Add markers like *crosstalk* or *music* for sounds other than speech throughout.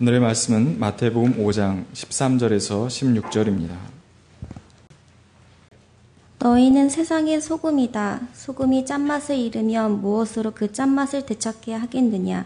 오늘의 말씀은 마태복음 5장 13절에서 16절입니다. 너희는 세상의 소금이다. 소금이 짠맛을 잃으면 무엇으로 그 짠맛을 되찾게 하겠느냐?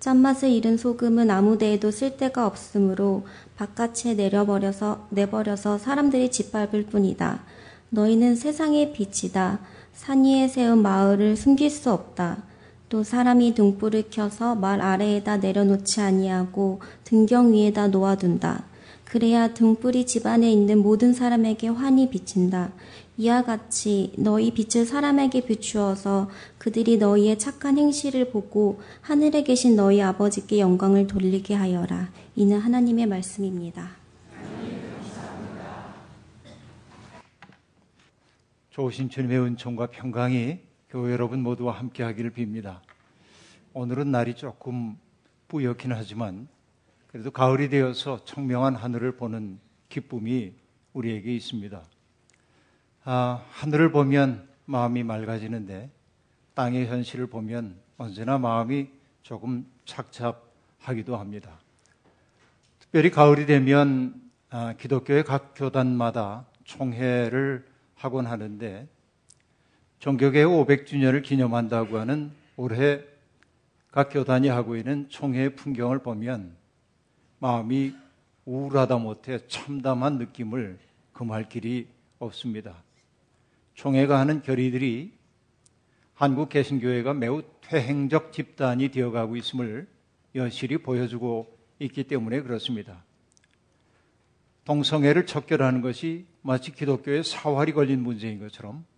짠맛을 잃은 소금은 아무 데에도 쓸데가 없으므로 바깥에 내려버려서 내버려서 사람들이 짓밟을 뿐이다. 너희는 세상의 빛이다. 산 위에 세운 마을을 숨길 수 없다. 또 사람이 등불을 켜서 말 아래에다 내려놓지 아니하고 등경 위에다 놓아둔다. 그래야 등불이 집안에 있는 모든 사람에게 환히 비친다. 이와 같이 너희 빛을 사람에게 비추어서 그들이 너희의 착한 행실을 보고 하늘에 계신 너희 아버지께 영광을 돌리게 하여라. 이는 하나님의 말씀입니다. 좋으신 주님의 은총과 평강이 교회 여러분 모두와 함께 하기를 빕니다. 오늘은 날이 조금 뿌옇긴 하지만 그래도 가을이 되어서 청명한 하늘을 보는 기쁨이 우리에게 있습니다. 아, 하늘을 보면 마음이 맑아지는데 땅의 현실을 보면 언제나 마음이 조금 착잡하기도 합니다. 특별히 가을이 되면 아, 기독교의 각 교단마다 총회를 하곤 하는데 종교개혁 500주년을 기념한다고 하는 올해 각 교단이 하고 있는 총회의 풍경을 보면 마음이 우울하다 못해 참담한 느낌을 금할 길이 없습니다. 총회가 하는 결의들이 한국 개신교회가 매우 퇴행적 집단이 되어가고 있음을 여실히 보여주고 있기 때문에 그렇습니다. 동성애를 척결하는 것이 마치 기독교의 사활이 걸린 문제인 것처럼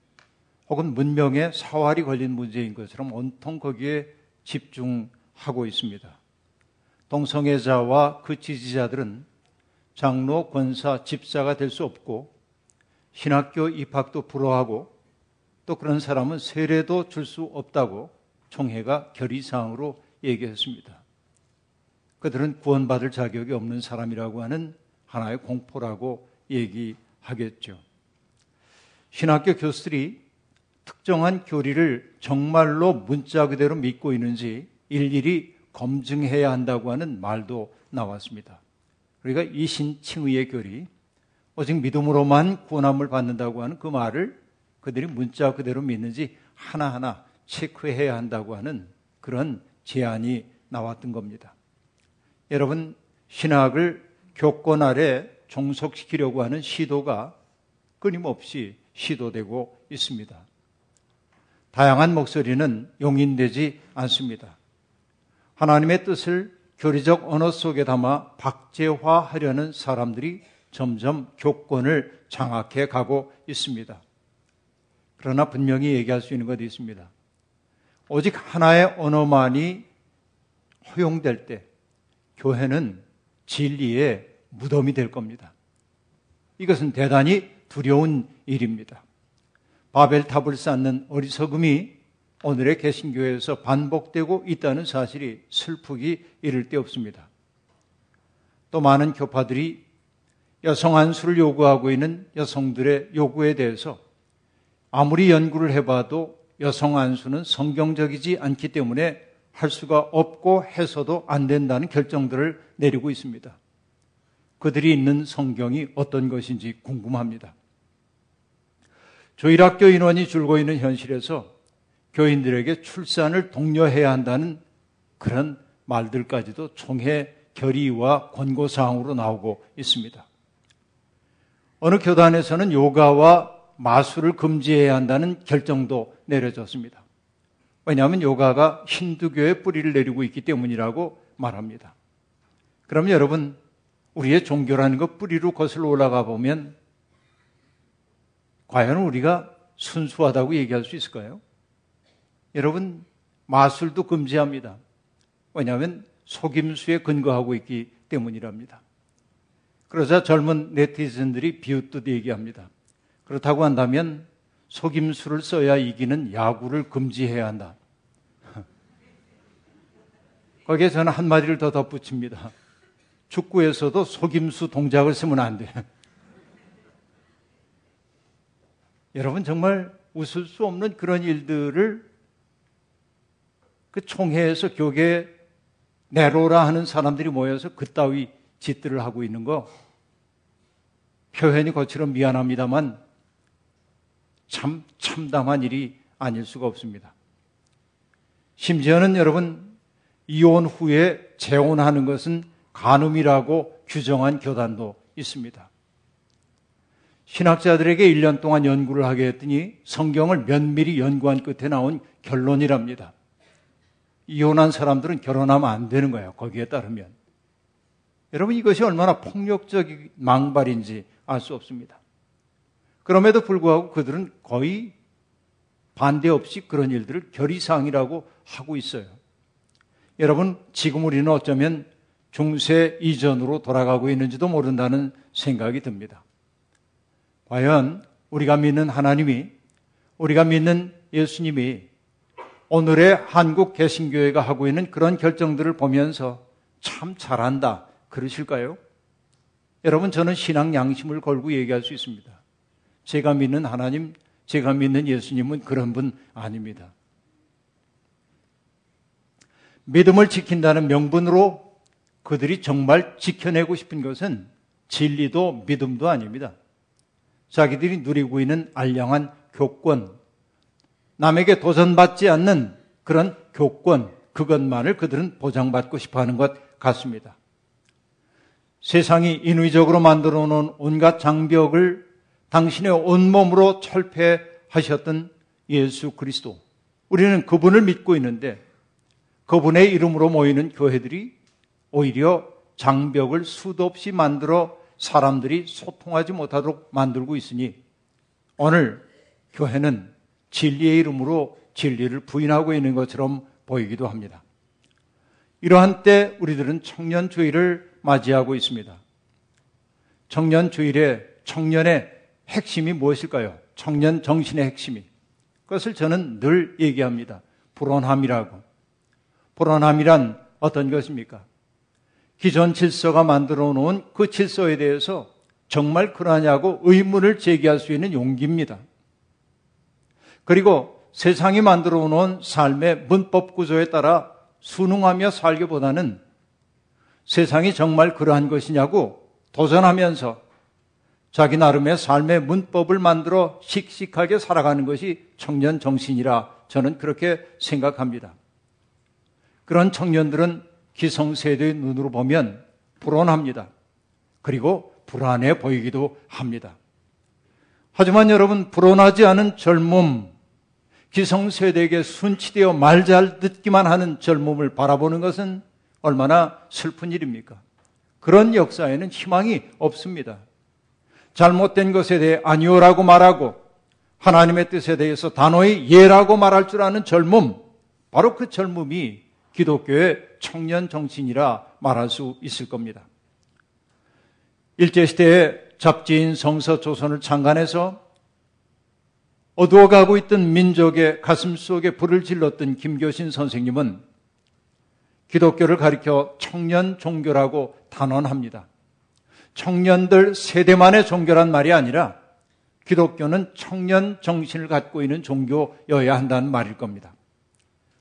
혹은 문명의 사활이 걸린 문제인 것처럼 온통 거기에 집중하고 있습니다. 동성애자와 그 지지자들은 장로, 권사, 집사가 될 수 없고 신학교 입학도 불허하고 또 그런 사람은 세례도 줄 수 없다고 총회가 결의사항으로 얘기했습니다. 그들은 구원받을 자격이 없는 사람이라고 하는 하나의 공포라고 얘기하겠죠. 신학교 교수들이 특정한 교리를 정말로 문자 그대로 믿고 있는지 일일이 검증해야 한다고 하는 말도 나왔습니다. 그러니까 이 신칭의의 교리, 오직 믿음으로만 구원함을 받는다고 하는 그 말을 그들이 문자 그대로 믿는지 하나하나 체크해야 한다고 하는 그런 제안이 나왔던 겁니다. 여러분, 신학을 교권 아래 종속시키려고 하는 시도가 끊임없이 시도되고 있습니다. 다양한 목소리는 용인되지 않습니다. 하나님의 뜻을 교리적 언어 속에 담아 박제화하려는 사람들이 점점 교권을 장악해 가고 있습니다. 그러나 분명히 얘기할 수 있는 것이 있습니다. 오직 하나의 언어만이 허용될 때 교회는 진리의 무덤이 될 겁니다. 이것은 대단히 두려운 일입니다. 바벨탑을 쌓는 어리석음이 오늘의 개신교회에서 반복되고 있다는 사실이 슬프기 이를 데 없습니다. 또 많은 교파들이 여성 안수를 요구하고 있는 여성들의 요구에 대해서 아무리 연구를 해봐도 여성 안수는 성경적이지 않기 때문에 할 수가 없고 해서도 안 된다는 결정들을 내리고 있습니다. 그들이 있는 성경이 어떤 것인지 궁금합니다. 조일학교 인원이 줄고 있는 현실에서 교인들에게 출산을 독려해야 한다는 그런 말들까지도 총회 결의와 권고사항으로 나오고 있습니다. 어느 교단에서는 요가와 마술을 금지해야 한다는 결정도 내려졌습니다. 왜냐하면 요가가 힌두교의 뿌리를 내리고 있기 때문이라고 말합니다. 그럼 여러분, 우리의 종교라는 것 뿌리로 거슬러 올라가 보면 과연 우리가 순수하다고 얘기할 수 있을까요? 여러분, 마술도 금지합니다. 왜냐하면 속임수에 근거하고 있기 때문이랍니다. 그러자 젊은 네티즌들이 비웃듯 얘기합니다. 그렇다고 한다면 속임수를 써야 이기는 야구를 금지해야 한다. *laughs* 거기에 저는 한마디를 더 덧붙입니다. 축구에서도 속임수 동작을 쓰면 안 돼. 여러분 정말 웃을 수 없는 그런 일들을 그 총회에서 교계 내로라 하는 사람들이 모여서 그따위 짓들을 하고 있는 거 표현이 거칠어 미안합니다만 참 참담한 일이 아닐 수가 없습니다. 심지어는 여러분 이혼 후에 재혼하는 것은 간음이라고 규정한 교단도 있습니다. 신학자들에게 1년 동안 연구를 하게 했더니 성경을 면밀히 연구한 끝에 나온 결론이랍니다. 이혼한 사람들은 결혼하면 안 되는 거예요. 거기에 따르면. 여러분 이것이 얼마나 폭력적인 망발인지 알 수 없습니다. 그럼에도 불구하고 그들은 거의 반대 없이 그런 일들을 결의사항이라고 하고 있어요. 여러분, 지금 우리는 어쩌면 중세 이전으로 돌아가고 있는지도 모른다는 생각이 듭니다. 과연 우리가 믿는 하나님이, 우리가 믿는 예수님이 오늘의 한국 개신교회가 하고 있는 그런 결정들을 보면서 참 잘한다. 그러실까요? 여러분, 저는 신앙 양심을 걸고 얘기할 수 있습니다. 제가 믿는 하나님, 제가 믿는 예수님은 그런 분 아닙니다. 믿음을 지킨다는 명분으로 그들이 정말 지켜내고 싶은 것은 진리도 믿음도 아닙니다. 자기들이 누리고 있는 알량한 교권, 남에게 도전받지 않는 그런 교권, 그것만을 그들은 보장받고 싶어 하는 것 같습니다. 세상이 인위적으로 만들어 놓은 온갖 장벽을 당신의 온몸으로 철폐하셨던 예수 그리스도. 우리는 그분을 믿고 있는데 그분의 이름으로 모이는 교회들이 오히려 장벽을 수도 없이 만들어 사람들이 소통하지 못하도록 만들고 있으니 오늘 교회는 진리의 이름으로 진리를 부인하고 있는 것처럼 보이기도 합니다. 이러한 때 우리들은 청년주의를 맞이하고 있습니다. 청년 주일의 청년의 핵심이 무엇일까요? 청년 정신의 핵심이. 그것을 저는 늘 얘기합니다. 불온함이라고. 불온함이란 어떤 것입니까? 기존 질서가 만들어 놓은 그 질서에 대해서 정말 그러냐고 의문을 제기할 수 있는 용기입니다. 그리고 세상이 만들어 놓은 삶의 문법 구조에 따라 순응하며 살기보다는 세상이 정말 그러한 것이냐고 도전하면서 자기 나름의 삶의 문법을 만들어 씩씩하게 살아가는 것이 청년 정신이라 저는 그렇게 생각합니다. 그런 청년들은 기성세대의 눈으로 보면 불온합니다. 그리고 불안해 보이기도 합니다. 하지만 여러분, 불온하지 않은 젊음, 기성세대에게 순치되어 말 잘 듣기만 하는 젊음을 바라보는 것은 얼마나 슬픈 일입니까? 그런 역사에는 희망이 없습니다. 잘못된 것에 대해 아니오라고 말하고 하나님의 뜻에 대해서 단호히 예라고 말할 줄 아는 젊음, 바로 그 젊음이 기독교의 청년 정신이라 말할 수 있을 겁니다. 일제시대에 잡지인 성서 조선을 창간해서 어두워가고 있던 민족의 가슴 속에 불을 질렀던 김교신 선생님은 기독교를 가리켜 청년 종교라고 단언합니다. 청년들 세대만의 종교란 말이 아니라 기독교는 청년 정신을 갖고 있는 종교여야 한다는 말일 겁니다.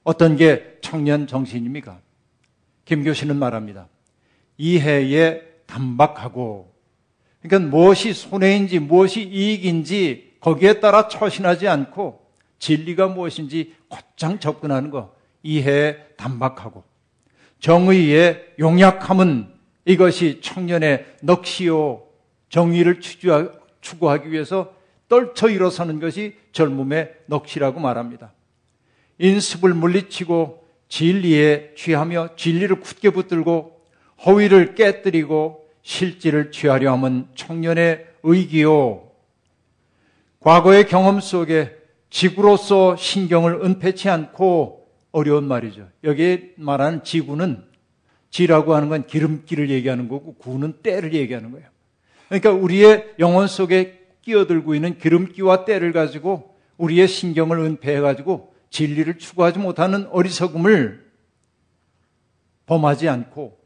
어떤 게 청년 정신입니까? 김교신은 말합니다. 이해에 단박하고, 그러니까 무엇이 손해인지 무엇이 이익인지 거기에 따라 처신하지 않고 진리가 무엇인지 곧장 접근하는 거, 이해에 단박하고, 정의의 용약함은 이것이 청년의 넋이요, 정의를 추구하기 위해서 떨쳐 일어서는 것이 젊음의 넋이라고 말합니다. 인습을 물리치고 진리에 취하며 진리를 굳게 붙들고 허위를 깨뜨리고 실질을 취하려 함은 청년의 의기요. 과거의 경험 속에 지구로서 신경을 은폐치 않고 어려운 말이죠. 여기에 말하는 지구는 지라고 하는 건 기름기를 얘기하는 거고 구는 때를 얘기하는 거예요. 그러니까 우리의 영혼 속에 끼어들고 있는 기름기와 때를 가지고 우리의 신경을 은폐해 가지고 진리를 추구하지 못하는 어리석음을 범하지 않고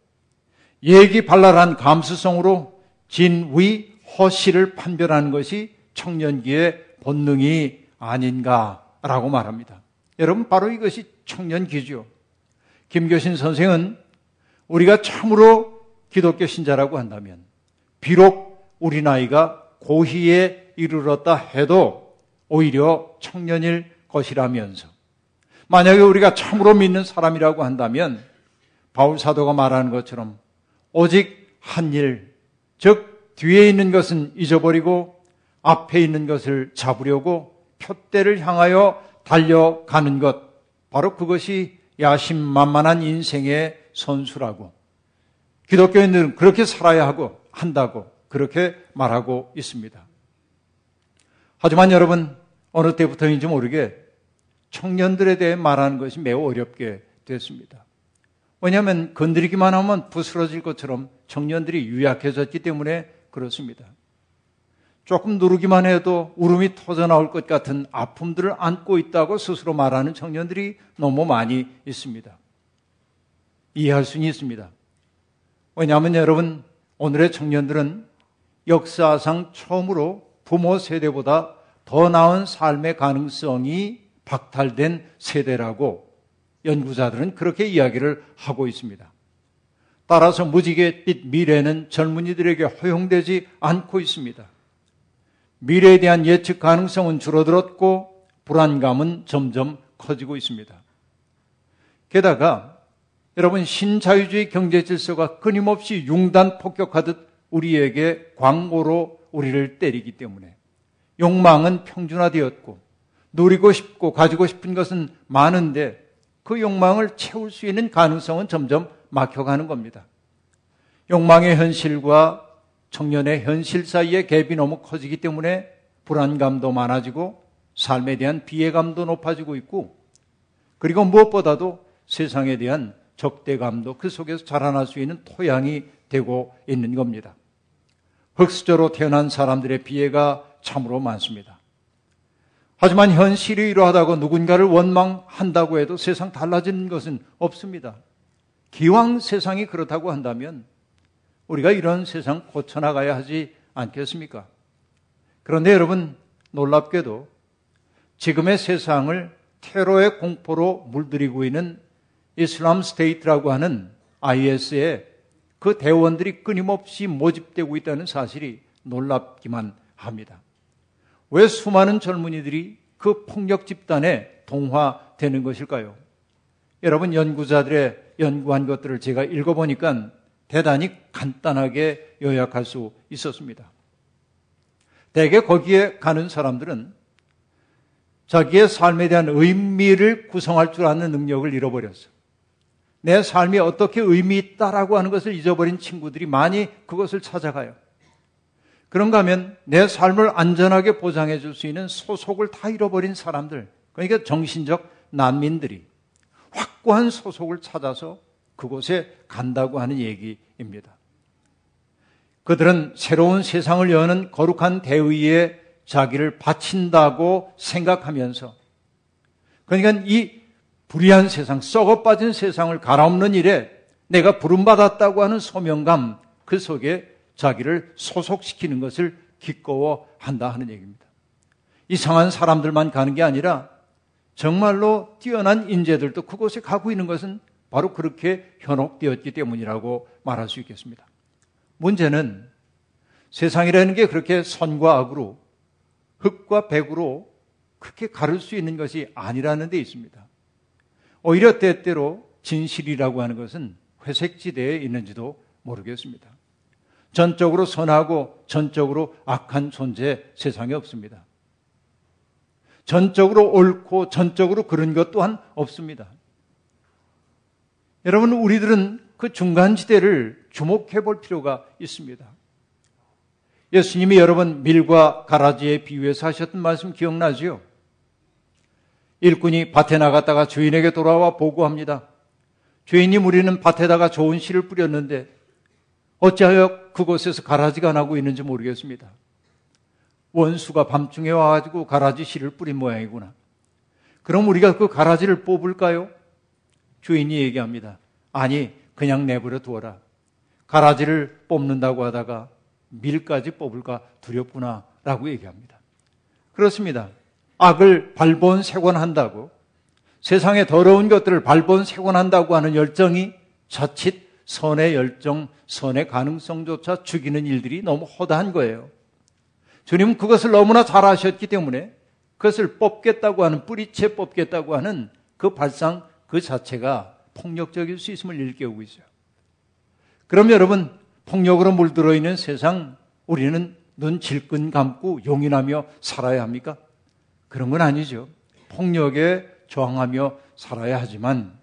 얘기 발랄한 감수성으로 진위 허시를 판별하는 것이 청년기의 본능이 아닌가라고 말합니다. 여러분 바로 이것이 청년기죠. 김교신 선생은 우리가 참으로 기독교 신자라고 한다면 비록 우리 나이가 고희에 이르렀다 해도 오히려 청년일 것이라면서 만약에 우리가 참으로 믿는 사람이라고 한다면 바울 사도가 말하는 것처럼 오직 한 일, 즉 뒤에 있는 것은 잊어버리고 앞에 있는 것을 잡으려고 표대를 향하여 달려가는 것, 바로 그것이 야심만만한 인생의 선수라고 기독교인들은 그렇게 살아야 하고 한다고 그렇게 말하고 있습니다. 하지만 여러분 어느 때부터인지 모르게 청년들에 대해 말하는 것이 매우 어렵게 됐습니다. 왜냐하면 건드리기만 하면 부스러질 것처럼 청년들이 유약해졌기 때문에 그렇습니다. 조금 누르기만 해도 울음이 터져 나올 것 같은 아픔들을 안고 있다고 스스로 말하는 청년들이 너무 많이 있습니다. 이해할 수는 있습니다. 왜냐하면 여러분, 오늘의 청년들은 역사상 처음으로 부모 세대보다 더 나은 삶의 가능성이 박탈된 세대라고 연구자들은 그렇게 이야기를 하고 있습니다. 따라서 무지개 빛 미래는 젊은이들에게 허용되지 않고 있습니다. 미래에 대한 예측 가능성은 줄어들었고 불안감은 점점 커지고 있습니다. 게다가 여러분 신자유주의 경제 질서가 끊임없이 융단 폭격하듯 우리에게 광고로 우리를 때리기 때문에 욕망은 평준화되었고 누리고 싶고 가지고 싶은 것은 많은데 그 욕망을 채울 수 있는 가능성은 점점 막혀가는 겁니다. 욕망의 현실과 청년의 현실 사이의 갭이 너무 커지기 때문에 불안감도 많아지고 삶에 대한 비애감도 높아지고 있고 그리고 무엇보다도 세상에 대한 적대감도 그 속에서 자라날 수 있는 토양이 되고 있는 겁니다. 흙수저로 태어난 사람들의 비애가 참으로 많습니다. 하지만 현실이 이러하다고 누군가를 원망한다고 해도 세상 달라지는 것은 없습니다. 기왕 세상이 그렇다고 한다면 우리가 이런 세상 고쳐나가야 하지 않겠습니까? 그런데 여러분, 놀랍게도 지금의 세상을 테러의 공포로 물들이고 있는 이슬람 스테이트라고 하는 IS의 그 대원들이 끊임없이 모집되고 있다는 사실이 놀랍기만 합니다. 왜 수많은 젊은이들이 그 폭력 집단에 동화되는 것일까요? 여러분 연구자들의 연구한 것들을 제가 읽어보니까 대단히 간단하게 요약할 수 있었습니다. 대개 거기에 가는 사람들은 자기의 삶에 대한 의미를 구성할 줄 아는 능력을 잃어버렸어. 내 삶이 어떻게 의미 있다라고 하는 것을 잊어버린 친구들이 많이 그것을 찾아가요. 그런가 하면 내 삶을 안전하게 보장해 줄 수 있는 소속을 다 잃어버린 사람들, 그러니까 정신적 난민들이 확고한 소속을 찾아서 그곳에 간다고 하는 얘기입니다. 그들은 새로운 세상을 여는 거룩한 대의에 자기를 바친다고 생각하면서 그러니까 이 불의한 세상, 썩어 빠진 세상을 갈아엎는 일에 내가 부름받았다고 하는 소명감 그 속에 자기를 소속시키는 것을 기꺼워 한다 하는 얘기입니다. 이상한 사람들만 가는 게 아니라 정말로 뛰어난 인재들도 그곳에 가고 있는 것은 바로 그렇게 현혹되었기 때문이라고 말할 수 있겠습니다. 문제는 세상이라는 게 그렇게 선과 악으로 흑과 백으로 그렇게 가를 수 있는 것이 아니라는 데 있습니다. 오히려 때때로 진실이라고 하는 것은 회색지대에 있는지도 모르겠습니다. 전적으로 선하고 전적으로 악한 존재 세상에 없습니다. 전적으로 옳고 전적으로 그런 것 또한 없습니다. 여러분, 우리들은 그 중간 지대를 주목해 볼 필요가 있습니다. 예수님이 여러분 밀과 가라지에 비유해서 하셨던 말씀 기억나지요? 일꾼이 밭에 나갔다가 주인에게 돌아와 보고합니다. 주인님 우리는 밭에다가 좋은 씨를 뿌렸는데 어찌하여 그곳에서 가라지가 나고 있는지 모르겠습니다. 원수가 밤중에 와가지고 가라지 씨를 뿌린 모양이구나. 그럼 우리가 그 가라지를 뽑을까요? 주인이 얘기합니다. 아니, 그냥 내버려 두어라. 가라지를 뽑는다고 하다가 밀까지 뽑을까 두렵구나. 라고 얘기합니다. 그렇습니다. 악을 발본 세권한다고 세상의 더러운 것들을 발본 세권한다고 하는 열정이 자칫 선의 열정, 선의 가능성조차 죽이는 일들이 너무 허다한 거예요. 주님은 그것을 너무나 잘 아셨기 때문에 그것을 뽑겠다고 하는 뿌리채 뽑겠다고 하는 그 발상 그 자체가 폭력적일 수 있음을 일깨우고 있어요. 그럼 여러분 폭력으로 물들어 있는 세상 우리는 눈 질끈 감고 용인하며 살아야 합니까? 그런 건 아니죠. 폭력에 저항하며 살아야 하지만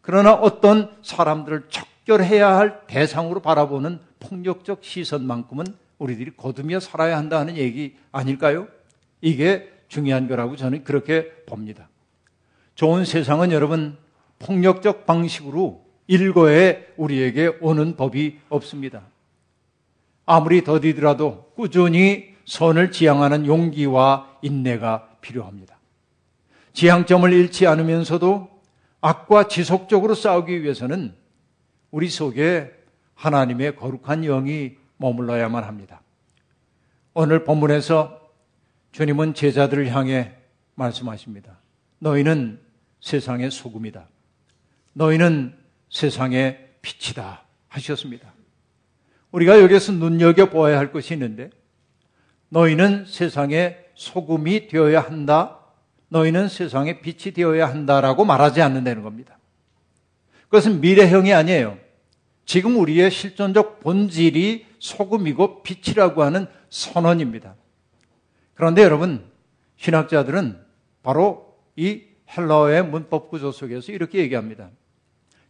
그러나 어떤 사람들을 척결해야 할 대상으로 바라보는 폭력적 시선만큼은 우리들이 거두며 살아야 한다 는 얘기 아닐까요? 이게 중요한 거라고 저는 그렇게 봅니다. 좋은 세상은 여러분 폭력적 방식으로 일거에 우리에게 오는 법이 없습니다. 아무리 더디더라도 꾸준히 선을 지향하는 용기와 인내가 필요합니다. 지향점을 잃지 않으면서도 악과 지속적으로 싸우기 위해서는 우리 속에 하나님의 거룩한 영이 머물러야만 합니다. 오늘 본문에서 주님은 제자들을 향해 말씀하십니다. 너희는 세상의 소금이다. 너희는 세상의 빛이다. 하셨습니다. 우리가 여기서 눈여겨보아야 할 것이 있는데, 너희는 세상의 소금이 되어야 한다. 너희는 세상의 빛이 되어야 한다라고 말하지 않는다는 겁니다. 그것은 미래형이 아니에요. 지금 우리의 실존적 본질이 소금이고 빛이라고 하는 선언입니다. 그런데 여러분, 신학자들은 바로 이 헬라어의 문법 구조 속에서 이렇게 얘기합니다.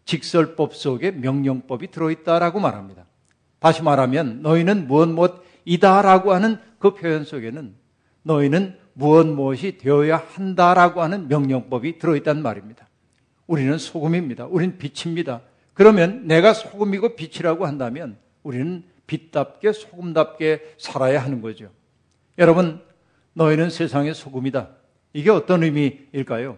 직설법 속에 명령법이 들어있다라고 말합니다. 다시 말하면 너희는 무엇 무엇이다라고 하는 그 표현 속에는 너희는 무엇 무엇이 되어야 한다라고 하는 명령법이 들어있단 말입니다. 우리는 소금입니다. 우리는 빛입니다. 그러면 내가 소금이고 빛이라고 한다면 우리는 빛답게 소금답게 살아야 하는 거죠. 여러분, 너희는 세상의 소금이다. 이게 어떤 의미일까요?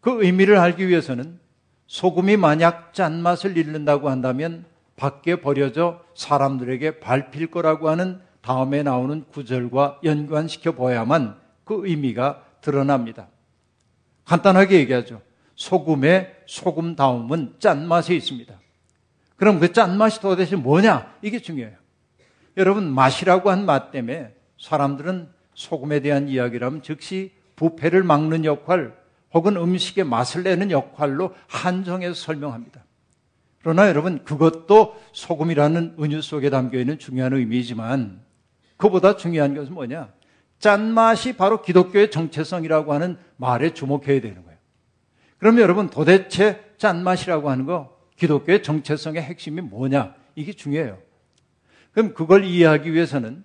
그 의미를 알기 위해서는 소금이 만약 짠맛을 잃는다고 한다면 밖에 버려져 사람들에게 밟힐 거라고 하는 다음에 나오는 구절과 연관시켜 보야만 그 의미가 드러납니다. 간단하게 얘기하죠. 소금의 소금다움은 짠맛에 있습니다. 그럼 그 짠맛이 도대체 뭐냐? 이게 중요해요. 여러분, 맛이라고 한 맛 때문에 사람들은 소금에 대한 이야기라면 즉시 부패를 막는 역할 혹은 음식의 맛을 내는 역할로 한정해서 설명합니다. 그러나 여러분, 그것도 소금이라는 은유 속에 담겨 있는 중요한 의미이지만 그보다 중요한 것은 뭐냐? 짠맛이 바로 기독교의 정체성이라고 하는 말에 주목해야 되는 거예요. 그럼 여러분 도대체 짠맛이라고 하는 거 기독교의 정체성의 핵심이 뭐냐? 이게 중요해요. 그럼 그걸 이해하기 위해서는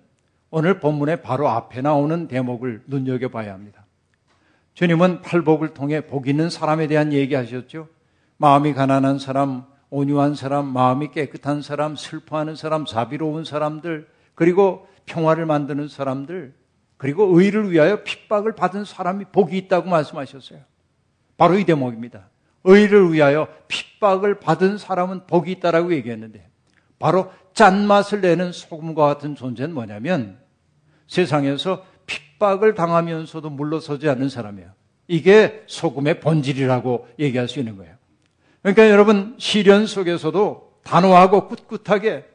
오늘 본문의 바로 앞에 나오는 대목을 눈여겨봐야 합니다. 주님은 팔복을 통해 복 있는 사람에 대한 얘기하셨죠. 마음이 가난한 사람, 온유한 사람, 마음이 깨끗한 사람, 슬퍼하는 사람, 자비로운 사람들, 그리고 평화를 만드는 사람들, 그리고 의를 위하여 핍박을 받은 사람이 복이 있다고 말씀하셨어요. 바로 이 대목입니다. 의를 위하여 핍박을 받은 사람은 복이 있다라고 얘기했는데, 바로 짠맛을 내는 소금과 같은 존재는 뭐냐면 세상에서 핍박을 당하면서도 물러서지 않는 사람이에요. 이게 소금의 본질이라고 얘기할 수 있는 거예요. 그러니까 여러분 시련 속에서도 단호하고 꿋꿋하게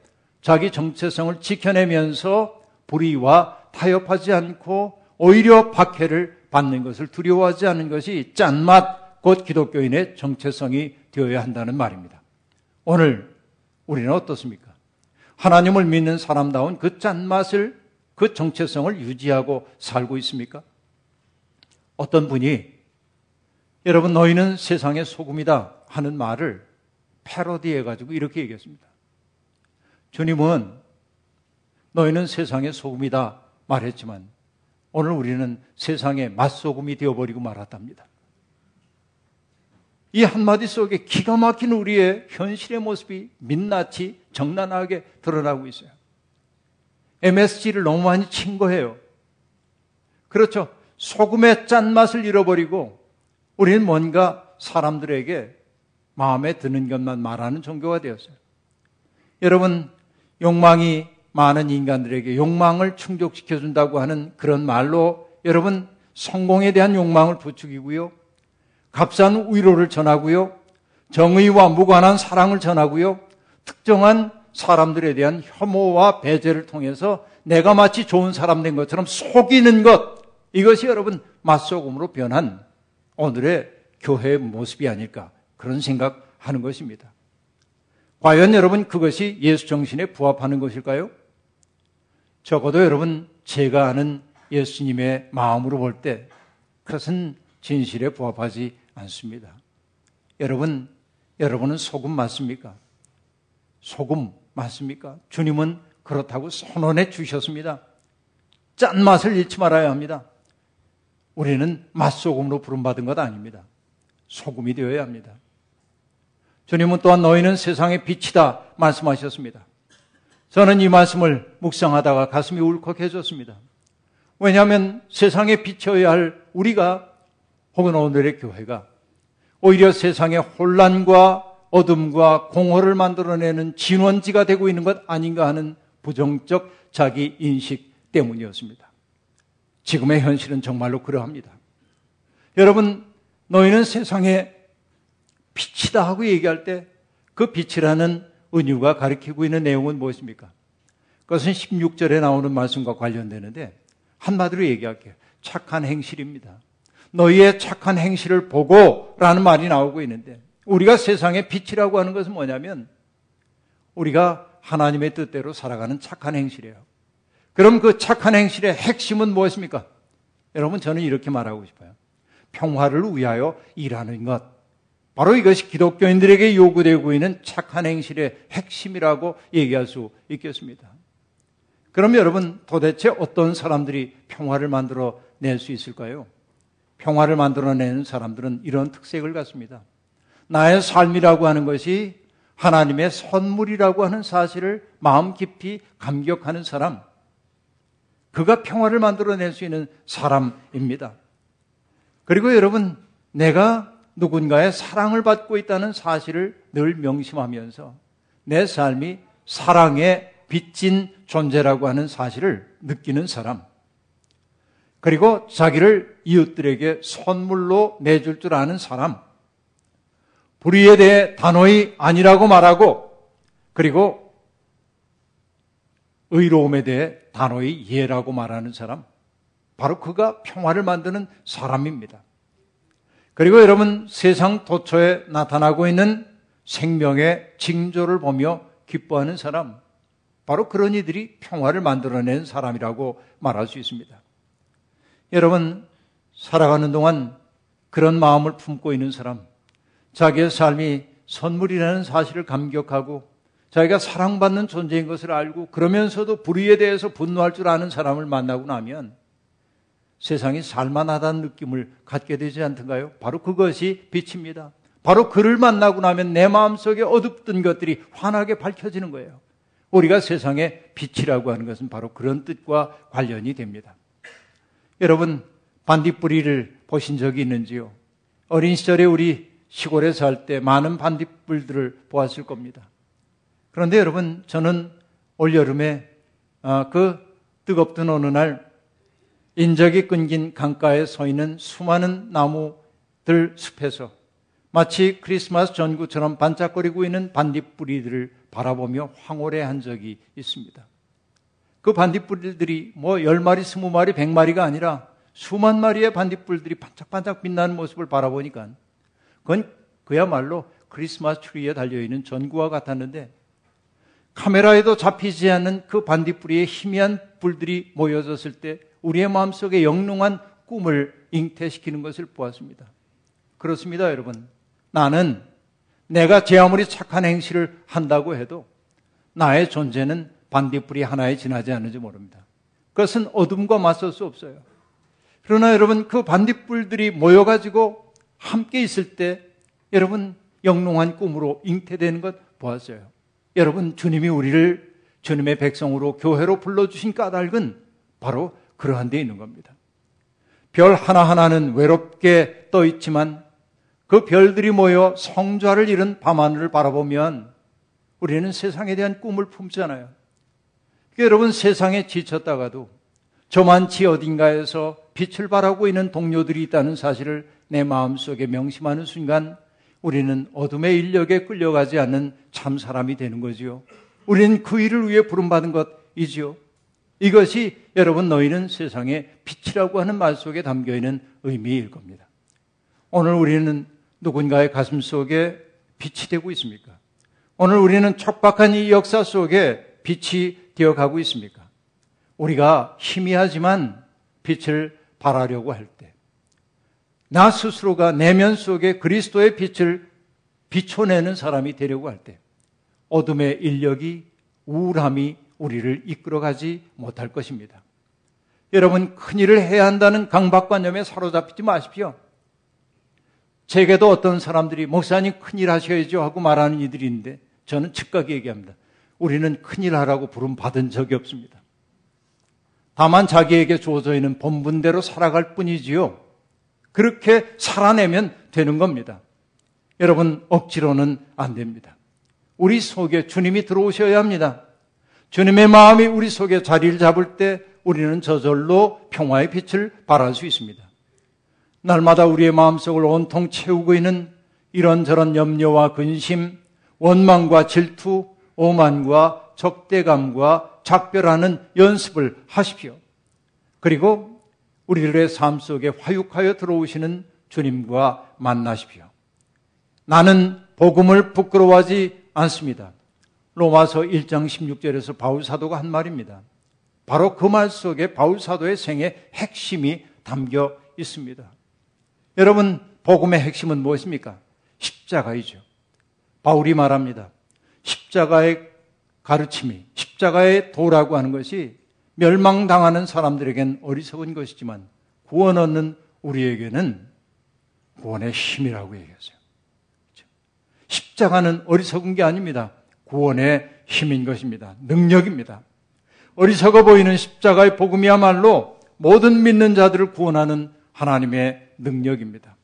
자기 정체성을 지켜내면서 불의와 타협하지 않고 오히려 박해를 받는 것을 두려워하지 않는 것이 짠맛 곧 기독교인의 정체성이 되어야 한다는 말입니다. 오늘 우리는 어떻습니까? 하나님을 믿는 사람다운 그 짠맛을 그 정체성을 유지하고 살고 있습니까? 어떤 분이 여러분 너희는 세상의 소금이다 하는 말을 패러디해 가지고 이렇게 얘기했습니다. 주님은 너희는 세상의 소금이다 말했지만 오늘 우리는 세상의 맛소금이 되어버리고 말았답니다. 이 한마디 속에 기가 막힌 우리의 현실의 모습이 민낯이 정난하게 드러나고 있어요. MSG를 너무 많이 친 거예요. 그렇죠. 소금의 짠맛을 잃어버리고 우리는 뭔가 사람들에게 마음에 드는 것만 말하는 종교가 되었어요. 여러분, 욕망이 많은 인간들에게 욕망을 충족시켜준다고 하는 그런 말로 여러분 성공에 대한 욕망을 부추기고요. 값싼 위로를 전하고요. 정의와 무관한 사랑을 전하고요. 특정한 사람들에 대한 혐오와 배제를 통해서 내가 마치 좋은 사람 된 것처럼 속이는 것. 이것이 여러분 맛소금으로 변한 오늘의 교회의 모습이 아닐까 그런 생각하는 것입니다. 과연 여러분 그것이 예수 정신에 부합하는 것일까요? 적어도 여러분 제가 아는 예수님의 마음으로 볼 때 그것은 진실에 부합하지 않습니다. 여러분, 여러분은 소금 맞습니까? 소금 맞습니까? 주님은 그렇다고 선언해 주셨습니다. 짠 맛을 잃지 말아야 합니다. 우리는 맛소금으로 부름받은 것 아닙니다. 소금이 되어야 합니다. 주님은 또한 너희는 세상의 빛이다 말씀하셨습니다. 저는 이 말씀을 묵상하다가 가슴이 울컥해졌습니다. 왜냐하면 세상에 비춰야 할 우리가 혹은 오늘의 교회가 오히려 세상의 혼란과 어둠과 공허를 만들어내는 진원지가 되고 있는 것 아닌가 하는 부정적 자기 인식 때문이었습니다. 지금의 현실은 정말로 그러합니다. 여러분, 너희는 세상에 빛이다 하고 얘기할 때 그 빛이라는 은유가 가리키고 있는 내용은 무엇입니까? 그것은 16절에 나오는 말씀과 관련되는데 한마디로 얘기할게요. 착한 행실입니다. 너희의 착한 행실을 보고 라는 말이 나오고 있는데 우리가 세상의 빛이라고 하는 것은 뭐냐면 우리가 하나님의 뜻대로 살아가는 착한 행실이에요. 그럼 그 착한 행실의 핵심은 무엇입니까? 여러분 저는 이렇게 말하고 싶어요. 평화를 위하여 일하는 것. 바로 이것이 기독교인들에게 요구되고 있는 착한 행실의 핵심이라고 얘기할 수 있겠습니다. 그럼 여러분 도대체 어떤 사람들이 평화를 만들어 낼 수 있을까요? 평화를 만들어 내는 사람들은 이런 특색을 갖습니다. 나의 삶이라고 하는 것이 하나님의 선물이라고 하는 사실을 마음 깊이 감격하는 사람, 그가 평화를 만들어낼 수 있는 사람입니다. 그리고 여러분, 내가 누군가의 사랑을 받고 있다는 사실을 늘 명심하면서 내 삶이 사랑에 빚진 존재라고 하는 사실을 느끼는 사람. 그리고 자기를 이웃들에게 선물로 내줄 줄 아는 사람. 불의에 대해 단호히 아니라고 말하고 그리고 의로움에 대해 단호히 예라고 말하는 사람. 바로 그가 평화를 만드는 사람입니다. 그리고 여러분 세상 도처에 나타나고 있는 생명의 징조를 보며 기뻐하는 사람. 바로 그런 이들이 평화를 만들어낸 사람이라고 말할 수 있습니다. 여러분 살아가는 동안 그런 마음을 품고 있는 사람, 자기의 삶이 선물이라는 사실을 감격하고 자기가 사랑받는 존재인 것을 알고 그러면서도 불의에 대해서 분노할 줄 아는 사람을 만나고 나면 세상이 살만하다는 느낌을 갖게 되지 않던가요? 바로 그것이 빛입니다. 바로 그를 만나고 나면 내 마음속에 어둡던 것들이 환하게 밝혀지는 거예요. 우리가 세상의 빛이라고 하는 것은 바로 그런 뜻과 관련이 됩니다. 여러분, 반딧불이를 보신 적이 있는지요? 어린 시절에 우리 시골에 살 때 많은 반딧불들을 보았을 겁니다. 그런데 여러분, 저는 올여름에 아, 그 뜨겁던 어느 날 인적이 끊긴 강가에 서 있는 수많은 나무들 숲에서 마치 크리스마스 전구처럼 반짝거리고 있는 반딧불이들을 바라보며 황홀해한 적이 있습니다. 그 반딧불들이 뭐 10마리, 20마리, 100마리가 아니라 수만 마리의 반딧불들이 반짝반짝 빛나는 모습을 바라보니까 그건 그야말로 크리스마스 트리에 달려있는 전구와 같았는데 카메라에도 잡히지 않는 그 반딧불이의 희미한 불들이 모여졌을 때 우리의 마음속에 영롱한 꿈을 잉태시키는 것을 보았습니다. 그렇습니다, 여러분. 나는 내가 제 아무리 착한 행실을 한다고 해도 나의 존재는 반딧불이 하나에 지나지 않는지 모릅니다. 그것은 어둠과 맞설 수 없어요. 그러나 여러분 그 반딧불들이 모여가지고 함께 있을 때 여러분 영롱한 꿈으로 잉태되는 것 보았어요. 여러분 주님이 우리를 주님의 백성으로 교회로 불러주신 까닭은 바로 그러한 데 있는 겁니다. 별 하나하나는 외롭게 떠 있지만 그 별들이 모여 성좌를 이룬 밤하늘을 바라보면 우리는 세상에 대한 꿈을 품잖아요. 여러분 세상에 지쳤다가도 저만치 어딘가에서 빛을 발하고 있는 동료들이 있다는 사실을 내 마음속에 명심하는 순간 우리는 어둠의 인력에 끌려가지 않는 참 사람이 되는 거지요. 우리는 그 일을 위해 부름받은 것이지요. 이것이 여러분 너희는 세상의 빛이라고 하는 말 속에 담겨 있는 의미일 겁니다. 오늘 우리는 누군가의 가슴 속에 빛이 되고 있습니까? 오늘 우리는 촉박한 이 역사 속에 빛이 되어 가고 있습니까? 우리가 희미하지만 빛을 발하려고 할 때, 나 스스로가 내면 속에 그리스도의 빛을 비춰내는 사람이 되려고 할 때, 어둠의 인력이 우울함이 우리를 이끌어가지 못할 것입니다. 여러분, 큰일을 해야 한다는 강박관념에 사로잡히지 마십시오. 제게도 어떤 사람들이 목사님 큰일 하셔야죠 하고 말하는 이들이 있는데 저는 즉각 얘기합니다. 우리는 큰일 하라고 부름 받은 적이 없습니다. 다만 자기에게 주어져 있는 본분대로 살아갈 뿐이지요. 그렇게 살아내면 되는 겁니다. 여러분, 억지로는 안 됩니다. 우리 속에 주님이 들어오셔야 합니다. 주님의 마음이 우리 속에 자리를 잡을 때 우리는 저절로 평화의 빛을 발할 수 있습니다. 날마다 우리의 마음속을 온통 채우고 있는 이런저런 염려와 근심, 원망과 질투, 오만과 적대감과 작별하는 연습을 하십시오. 그리고 우리들의 삶 속에 화육하여 들어오시는 주님과 만나십시오. 나는 복음을 부끄러워하지 않습니다. 로마서 1장 16절에서 바울 사도가 한 말입니다. 바로 그 말 속에 바울 사도의 생의 핵심이 담겨 있습니다. 여러분, 복음의 핵심은 무엇입니까? 십자가이죠. 바울이 말합니다. 십자가의 가르침이, 십자가의 도라고 하는 것이 멸망당하는 사람들에겐 어리석은 것이지만 구원 얻는 우리에게는 구원의 힘이라고 얘기했어요. 그렇죠? 십자가는 어리석은 게 아닙니다. 구원의 힘인 것입니다. 능력입니다. 어리석어 보이는 십자가의 복음이야말로 모든 믿는 자들을 구원하는 하나님의 능력입니다.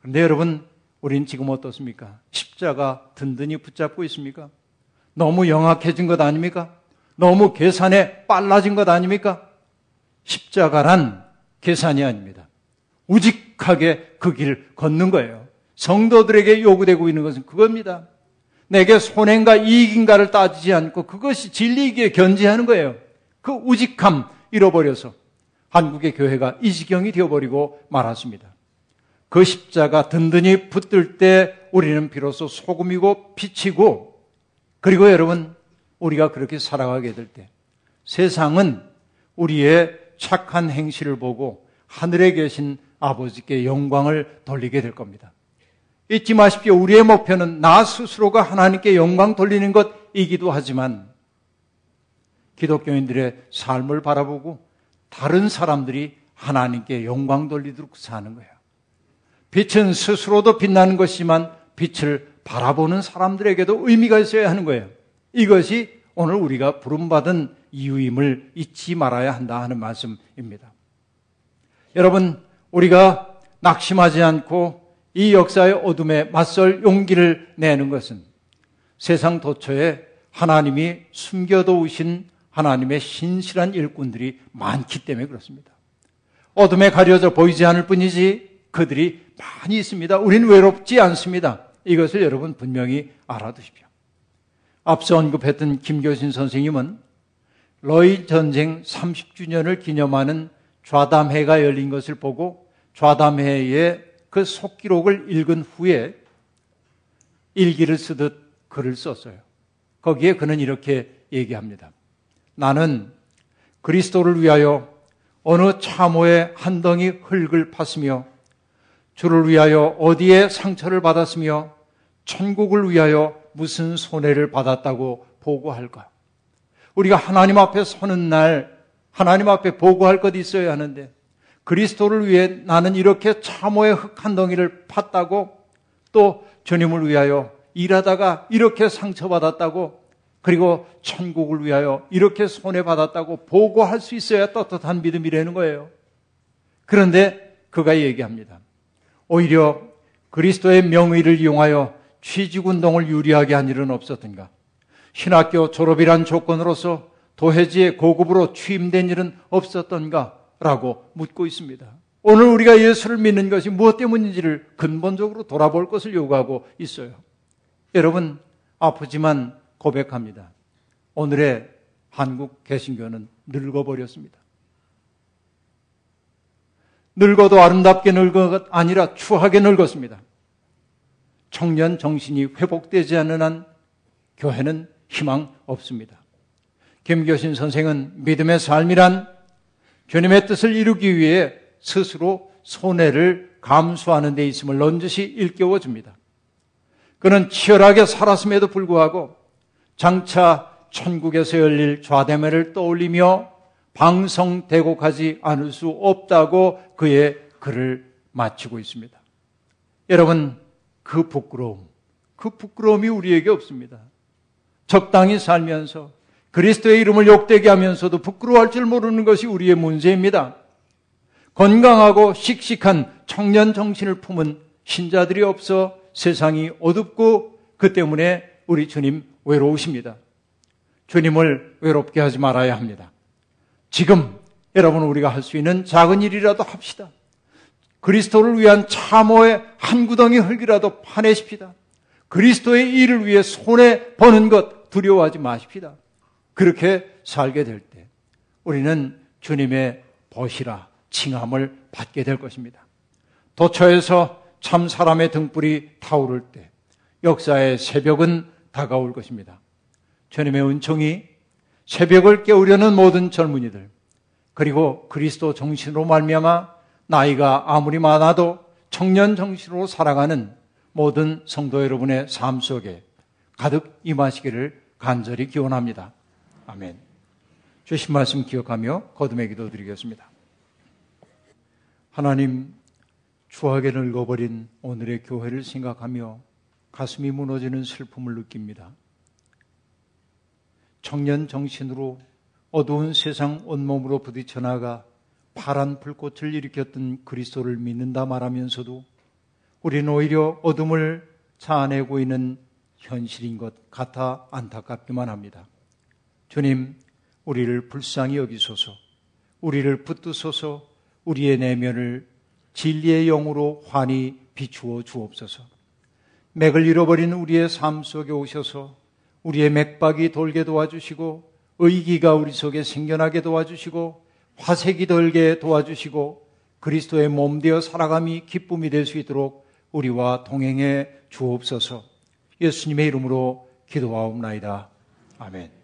그런데 여러분, 우린 지금 어떻습니까? 십자가 든든히 붙잡고 있습니까? 너무 영악해진 것 아닙니까? 너무 계산에 빨라진 것 아닙니까? 십자가란 계산이 아닙니다. 우직하게 그 길을 걷는 거예요. 성도들에게 요구되고 있는 것은 그겁니다. 내게 손해인가 이익인가를 따지지 않고 그것이 진리이기에 견지하는 거예요. 그 우직함 잃어버려서 한국의 교회가 이 지경이 되어버리고 말았습니다. 그 십자가 든든히 붙들 때 우리는 비로소 소금이고 빛이고 그리고 여러분 우리가 그렇게 살아가게 될 때 세상은 우리의 착한 행실을 보고 하늘에 계신 아버지께 영광을 돌리게 될 겁니다. 잊지 마십시오. 우리의 목표는 나 스스로가 하나님께 영광 돌리는 것이기도 하지만 기독교인들의 삶을 바라보고 다른 사람들이 하나님께 영광 돌리도록 사는 거예요. 빛은 스스로도 빛나는 것이지만 빛을 바라보는 사람들에게도 의미가 있어야 하는 거예요. 이것이 오늘 우리가 부름받은 이유임을 잊지 말아야 한다 하는 말씀입니다. 여러분, 우리가 낙심하지 않고 이 역사의 어둠에 맞설 용기를 내는 것은 세상 도처에 하나님이 숨겨두신 하나님의 신실한 일꾼들이 많기 때문에 그렇습니다. 어둠에 가려져 보이지 않을 뿐이지 그들이 많이 있습니다. 우린 외롭지 않습니다. 이것을 여러분 분명히 알아두십시오. 앞서 언급했던 김교신 선생님은 러이 전쟁 30주년을 기념하는 좌담회가 열린 것을 보고 좌담회에 그 속기록을 읽은 후에 일기를 쓰듯 글을 썼어요. 거기에 그는 이렇게 얘기합니다. 나는 그리스도를 위하여 어느 참호에 한 덩이 흙을 팠으며 주를 위하여 어디에 상처를 받았으며 천국을 위하여 무슨 손해를 받았다고 보고할까? 우리가 하나님 앞에 서는 날 하나님 앞에 보고할 것이 있어야 하는데 그리스도를 위해 나는 이렇게 참호의 흙 한 덩이를 팠다고 또 주님을 위하여 일하다가 이렇게 상처받았다고 그리고 천국을 위하여 이렇게 손해받았다고 보고할 수 있어야 떳떳한 믿음이라는 거예요. 그런데 그가 얘기합니다. 오히려 그리스도의 명의를 이용하여 취직운동을 유리하게 한 일은 없었던가? 신학교 졸업이란 조건으로서 도해지의 고급으로 취임된 일은 없었던가? 라고 묻고 있습니다. 오늘 우리가 예수를 믿는 것이 무엇 때문인지를 근본적으로 돌아볼 것을 요구하고 있어요. 여러분, 아프지만 고백합니다. 오늘의 한국 개신교는 늙어버렸습니다. 늙어도 아름답게 늙은 것 아니라 추하게 늙었습니다. 청년 정신이 회복되지 않는 한 교회는 희망 없습니다. 김교신 선생은 믿음의 삶이란 주님의 뜻을 이루기 위해 스스로 손해를 감수하는 데 있음을 넌지시 일깨워 줍니다. 그는 치열하게 살았음에도 불구하고 장차 천국에서 열릴 좌대매를 떠올리며 방성되고 가지 않을 수 없다고 그의 글을 마치고 있습니다. 여러분, 그 부끄러움, 그 부끄러움이 우리에게 없습니다. 적당히 살면서 그리스도의 이름을 욕되게 하면서도 부끄러워할 줄 모르는 것이 우리의 문제입니다. 건강하고 씩씩한 청년 정신을 품은 신자들이 없어 세상이 어둡고 그 때문에 우리 주님 외로우십니다. 주님을 외롭게 하지 말아야 합니다. 지금 여러분 우리가 할 수 있는 작은 일이라도 합시다. 그리스도를 위한 참호의 한 구덩이 흙이라도 파내십시다. 그리스도의 일을 위해 손에 버는 것 두려워하지 마십시다. 그렇게 살게 될 때 우리는 주님의 벗이라 칭함을 받게 될 것입니다. 도처에서 참 사람의 등불이 타오를 때 역사의 새벽은 다가올 것입니다. 주님의 은총이 새벽을 깨우려는 모든 젊은이들 그리고 그리스도 정신으로 말미암아 나이가 아무리 많아도 청년 정신으로 살아가는 모든 성도 여러분의 삶 속에 가득 임하시기를 간절히 기원합니다. 아멘. 주신 말씀 기억하며 거듭의 기도 드리겠습니다. 하나님, 추하게 늙어버린 오늘의 교회를 생각하며 가슴이 무너지는 슬픔을 느낍니다. 청년 정신으로 어두운 세상 온몸으로 부딪혀 나가 파란 불꽃을 일으켰던 그리스도를 믿는다 말하면서도 우리는 오히려 어둠을 자아내고 있는 현실인 것 같아 안타깝기만 합니다. 주님, 우리를 불쌍히 여기소서, 우리를 붙드소서, 우리의 내면을 진리의 영으로 환히 비추어 주옵소서. 맥을 잃어버린 우리의 삶 속에 오셔서 우리의 맥박이 돌게 도와주시고 의기가 우리 속에 생겨나게 도와주시고 화색이 돌게 도와주시고 그리스도의 몸 되어 살아감이 기쁨이 될 수 있도록 우리와 동행해 주옵소서. 예수님의 이름으로 기도하옵나이다. 아멘.